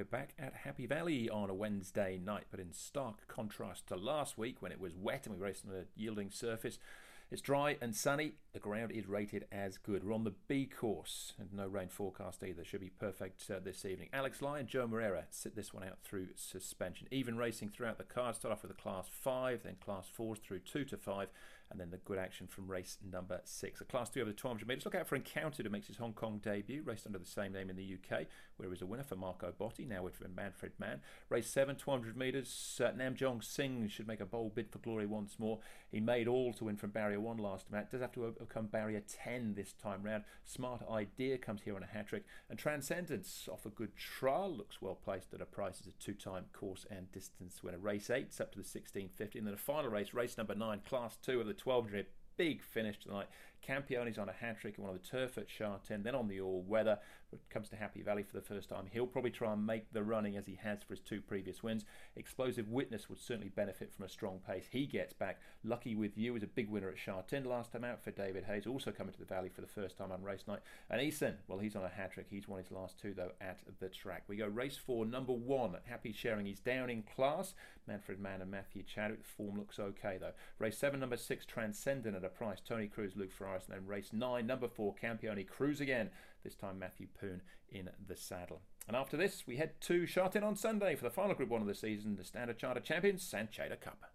we're back at Happy Valley on a Wednesday night, but in stark contrast to last week when it was wet and we raced on a yielding surface. It's dry and sunny. The ground is rated as good. We're on the B course and no rain forecast either. Should be perfect uh, this evening. Alex Lyon, Joao Moreira sit this one out through suspension. Even racing throughout the card. Start off with a class 5, then class 4s through 2 to 5, and then the good action from race number 6. A class 3 over the 1200 metres. Look out for Encounter who makes his Hong Kong debut. Raced under the same name in the UK, where he was a winner for Marco Botti, now with Manfred Man. Race 7, 200 metres. Uh, Namjong Singh should make a bold bid for glory once more. He made all to win from barrier 1 last match. Does have to overcome barrier 10 this time round. Smart Idea comes here on a hat trick. And Transcendence off a good trial. Looks well placed at a price as a two time course and distance winner. Race 8 up to the 1650. And then a final race, race number 9, class 2 of the 1200 big finish tonight. Campione's on a hat trick and one of the turf at Sha Tin, then on the all weather. But comes to Happy Valley for the first time. He'll probably try and make the running as he has for his two previous wins. Explosive Witness would certainly benefit from a strong pace. He gets back. Lucky with You is a big winner at Sha Tin last time out for David Hayes, also coming to the Valley for the first time on race night. And Eason, well, he's on a hat trick. He's won his last two though at the track. We go race four, number one. Happy sharing. He's down in class. Manfred Man and Matthew Chadwick. The form looks okay though. Race seven, number six, Transcendent at a price. Tony Cruz, Luke Ferraris, and then race nine, number four, Campione Cruz again. This time Matthew Poon in the saddle. And after this, we head to Sha Tin on Sunday for the final Group 1 of the season, the Standard Charter Champions & Chater Cup.